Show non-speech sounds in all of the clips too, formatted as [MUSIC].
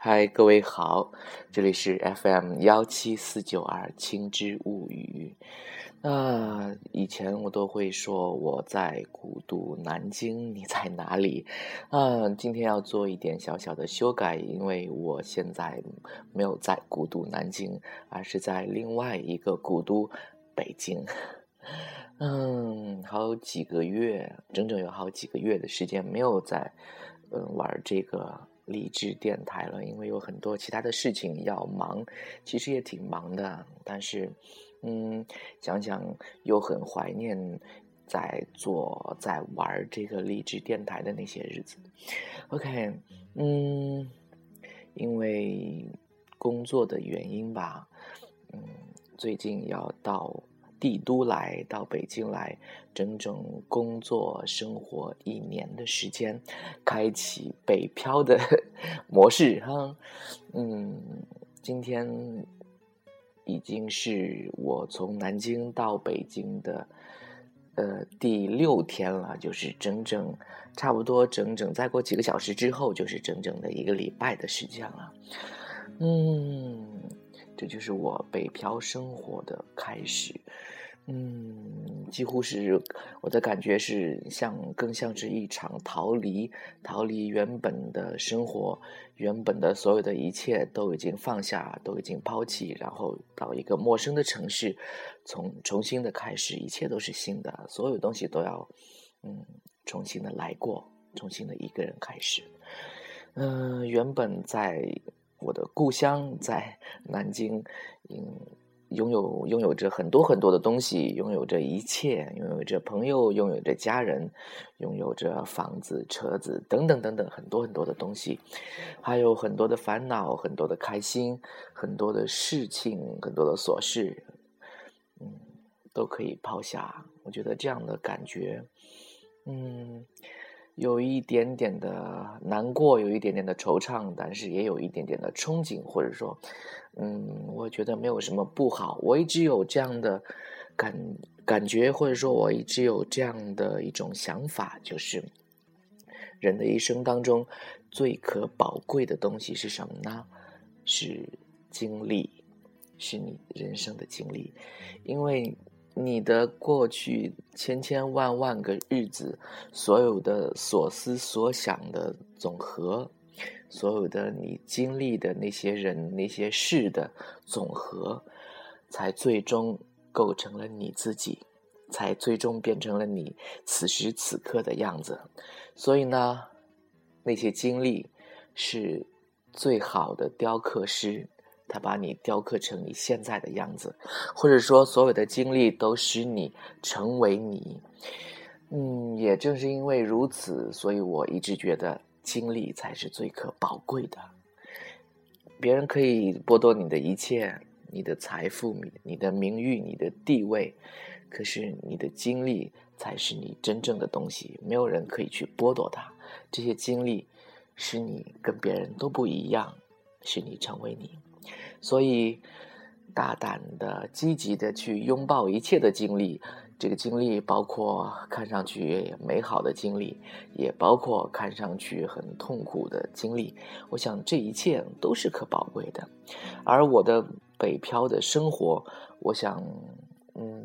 嗨，各位好，这里是 FM 幺七四九二青之物语。那以前我都会说我在古都南京，你在哪里？啊，今天要做一点小小的修改，因为我现在没有在古都南京，而是在另外一个古都北京。嗯，好几个月，整整有好几个月的时间没有在嗯玩这个。励志电台了，因为有很多其他的事情要忙，其实也挺忙的。但是，嗯，想想又很怀念在做、在玩这个励志电台的那些日子。OK，嗯，因为工作的原因吧，嗯，最近要到。帝都来到北京来，整整工作生活一年的时间，开启北漂的 [LAUGHS] 模式哈。嗯，今天已经是我从南京到北京的呃第六天了，就是整整差不多整整再过几个小时之后，就是整整的一个礼拜的时间了。嗯。这就是我北漂生活的开始，嗯，几乎是我的感觉是像更像是一场逃离，逃离原本的生活，原本的所有的一切都已经放下，都已经抛弃，然后到一个陌生的城市，从重新的开始，一切都是新的，所有东西都要嗯重新的来过，重新的一个人开始，嗯，原本在。我的故乡在南京，嗯，拥有拥有着很多很多的东西，拥有着一切，拥有着朋友，拥有着家人，拥有着房子、车子等等等等很多很多的东西，还有很多的烦恼，很多的开心，很多的事情，很多的琐事，嗯，都可以抛下。我觉得这样的感觉，嗯。有一点点的难过，有一点点的惆怅，但是也有一点点的憧憬，或者说，嗯，我觉得没有什么不好。我一直有这样的感感觉，或者说，我一直有这样的一种想法，就是人的一生当中最可宝贵的东西是什么呢？是经历，是你人生的经历，因为。你的过去千千万万个日子，所有的所思所想的总和，所有的你经历的那些人、那些事的总和，才最终构成了你自己，才最终变成了你此时此刻的样子。所以呢，那些经历是最好的雕刻师。他把你雕刻成你现在的样子，或者说所有的经历都使你成为你。嗯，也正是因为如此，所以我一直觉得经历才是最可宝贵的。别人可以剥夺你的一切，你的财富、你的名誉、你的地位，可是你的经历才是你真正的东西，没有人可以去剥夺它。这些经历使你跟别人都不一样，使你成为你。所以，大胆的、积极的去拥抱一切的经历。这个经历包括看上去美好的经历，也包括看上去很痛苦的经历。我想这一切都是可宝贵的。而我的北漂的生活，我想，嗯，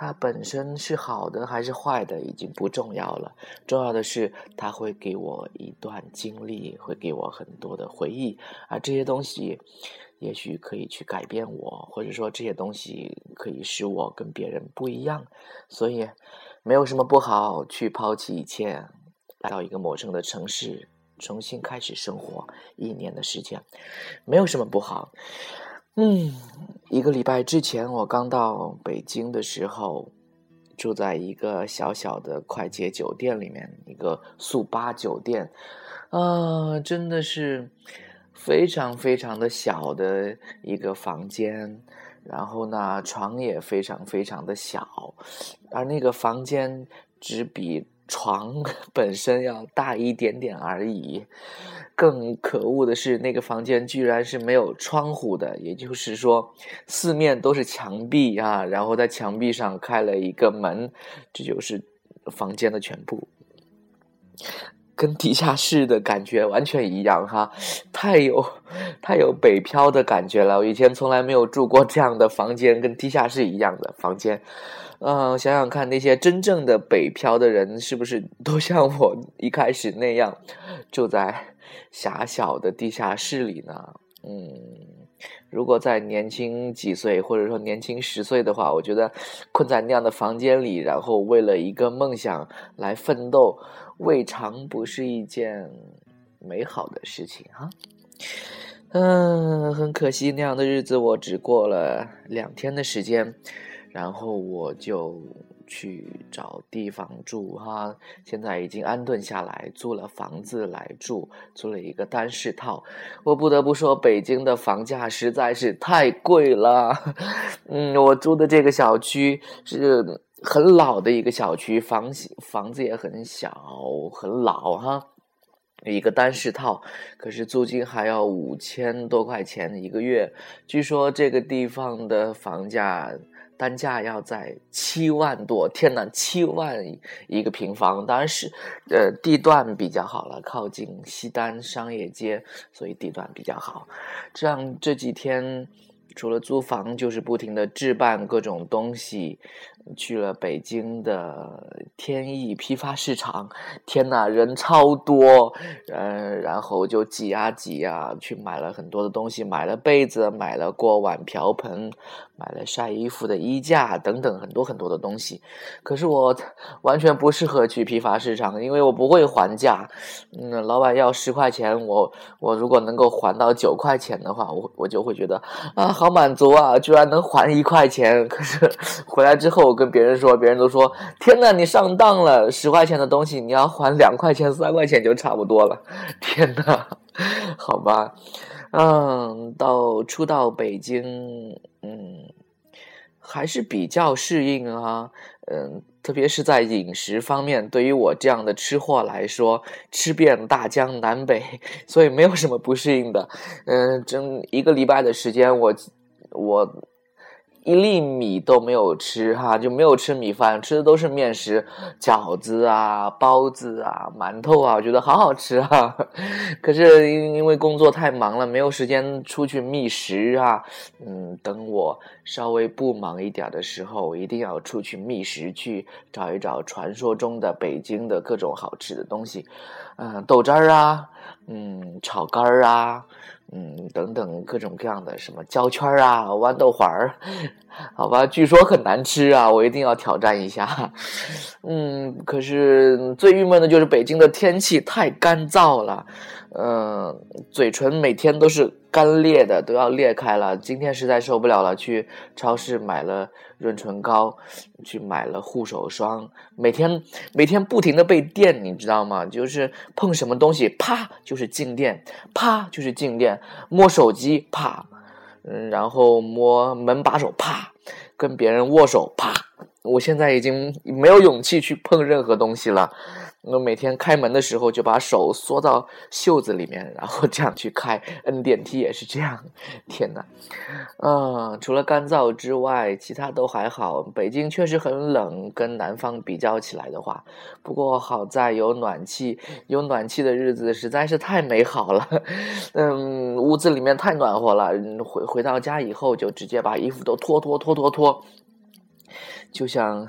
它本身是好的还是坏的，已经不重要了。重要的是，它会给我一段经历，会给我很多的回忆，而这些东西。也许可以去改变我，或者说这些东西可以使我跟别人不一样，所以没有什么不好，去抛弃一切，来到一个陌生的城市，重新开始生活一年的时间，没有什么不好。嗯，一个礼拜之前我刚到北京的时候，住在一个小小的快捷酒店里面，一个速八酒店，啊，真的是。非常非常的小的一个房间，然后呢，床也非常非常的小，而那个房间只比床 [LAUGHS] 本身要大一点点而已。更可恶的是，那个房间居然是没有窗户的，也就是说，四面都是墙壁啊，然后在墙壁上开了一个门，这就是房间的全部。跟地下室的感觉完全一样哈，太有太有北漂的感觉了。我以前从来没有住过这样的房间，跟地下室一样的房间。嗯，想想看，那些真正的北漂的人，是不是都像我一开始那样，住在狭小的地下室里呢？嗯，如果再年轻几岁，或者说年轻十岁的话，我觉得困在那样的房间里，然后为了一个梦想来奋斗，未尝不是一件美好的事情哈。嗯，很可惜，那样的日子我只过了两天的时间。然后我就去找地方住哈，现在已经安顿下来，租了房子来住，租了一个单室套。我不得不说，北京的房价实在是太贵了。嗯，我住的这个小区是很老的一个小区，房房子也很小，很老哈。一个单室套，可是租金还要五千多块钱一个月。据说这个地方的房价。单价要在七万多，天呐，七万一个平方，当然是，呃，地段比较好了，靠近西单商业街，所以地段比较好。这样这几天。除了租房，就是不停的置办各种东西。去了北京的天意批发市场，天呐，人超多，嗯，然后就挤啊挤啊，去买了很多的东西，买了被子，买了锅碗瓢盆，买了晒衣服的衣架等等很多很多的东西。可是我完全不适合去批发市场，因为我不会还价。嗯，老板要十块钱，我我如果能够还到九块钱的话，我我就会觉得啊。好满足啊！居然能还一块钱，可是 [LAUGHS] 回来之后跟别人说，别人都说：“天呐，你上当了！十块钱的东西你要还两块钱、三块钱就差不多了。”天呐，[LAUGHS] 好吧，嗯，到初到北京，嗯，还是比较适应啊，嗯。特别是在饮食方面，对于我这样的吃货来说，吃遍大江南北，所以没有什么不适应的。嗯，整一个礼拜的时间，我我。一粒米都没有吃哈，就没有吃米饭，吃的都是面食，饺子啊、包子啊、馒头啊，我觉得好好吃哈。[LAUGHS] 可是因因为工作太忙了，没有时间出去觅食啊。嗯，等我稍微不忙一点的时候，我一定要出去觅食，去找一找传说中的北京的各种好吃的东西。嗯，豆汁儿啊，嗯，炒肝儿啊。嗯，等等各种各样的什么胶圈啊、豌豆环儿，好吧，据说很难吃啊，我一定要挑战一下。[LAUGHS] 嗯，可是最郁闷的就是北京的天气太干燥了，嗯，嘴唇每天都是。干裂的都要裂开了，今天实在受不了了，去超市买了润唇膏，去买了护手霜，每天每天不停的被电，你知道吗？就是碰什么东西，啪就是静电，啪就是静电，摸手机，啪，嗯，然后摸门把手，啪，跟别人握手，啪，我现在已经没有勇气去碰任何东西了。我每天开门的时候就把手缩到袖子里面，然后这样去开。摁电梯也是这样。天呐，嗯，除了干燥之外，其他都还好。北京确实很冷，跟南方比较起来的话，不过好在有暖气，有暖气的日子实在是太美好了。嗯，屋子里面太暖和了。回回到家以后，就直接把衣服都脱脱脱脱脱，就像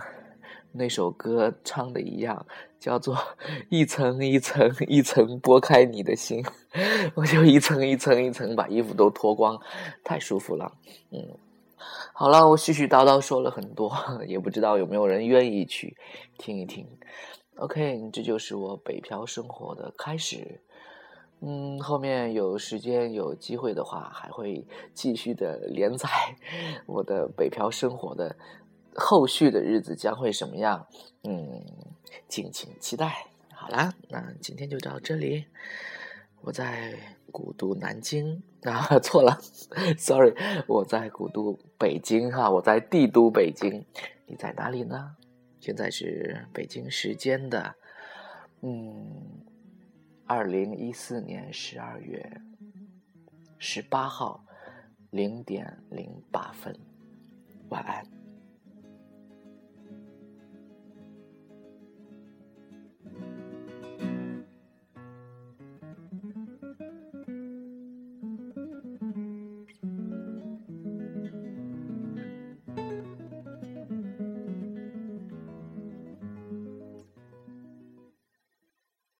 那首歌唱的一样。叫做一层一层一层剥开你的心，我就一层一层一层把衣服都脱光，太舒服了。嗯，好了，我絮絮叨叨说了很多，也不知道有没有人愿意去听一听。OK，这就是我北漂生活的开始。嗯，后面有时间有机会的话，还会继续的连载我的北漂生活的后续的日子将会什么样？嗯。敬请期待。好啦，那今天就到这里。我在古都南京啊，[LAUGHS] 错了，sorry，我在古都北京哈，我在帝都北京。你在哪里呢？现在是北京时间的嗯，二零一四年十二月十八号零点零八分。晚安。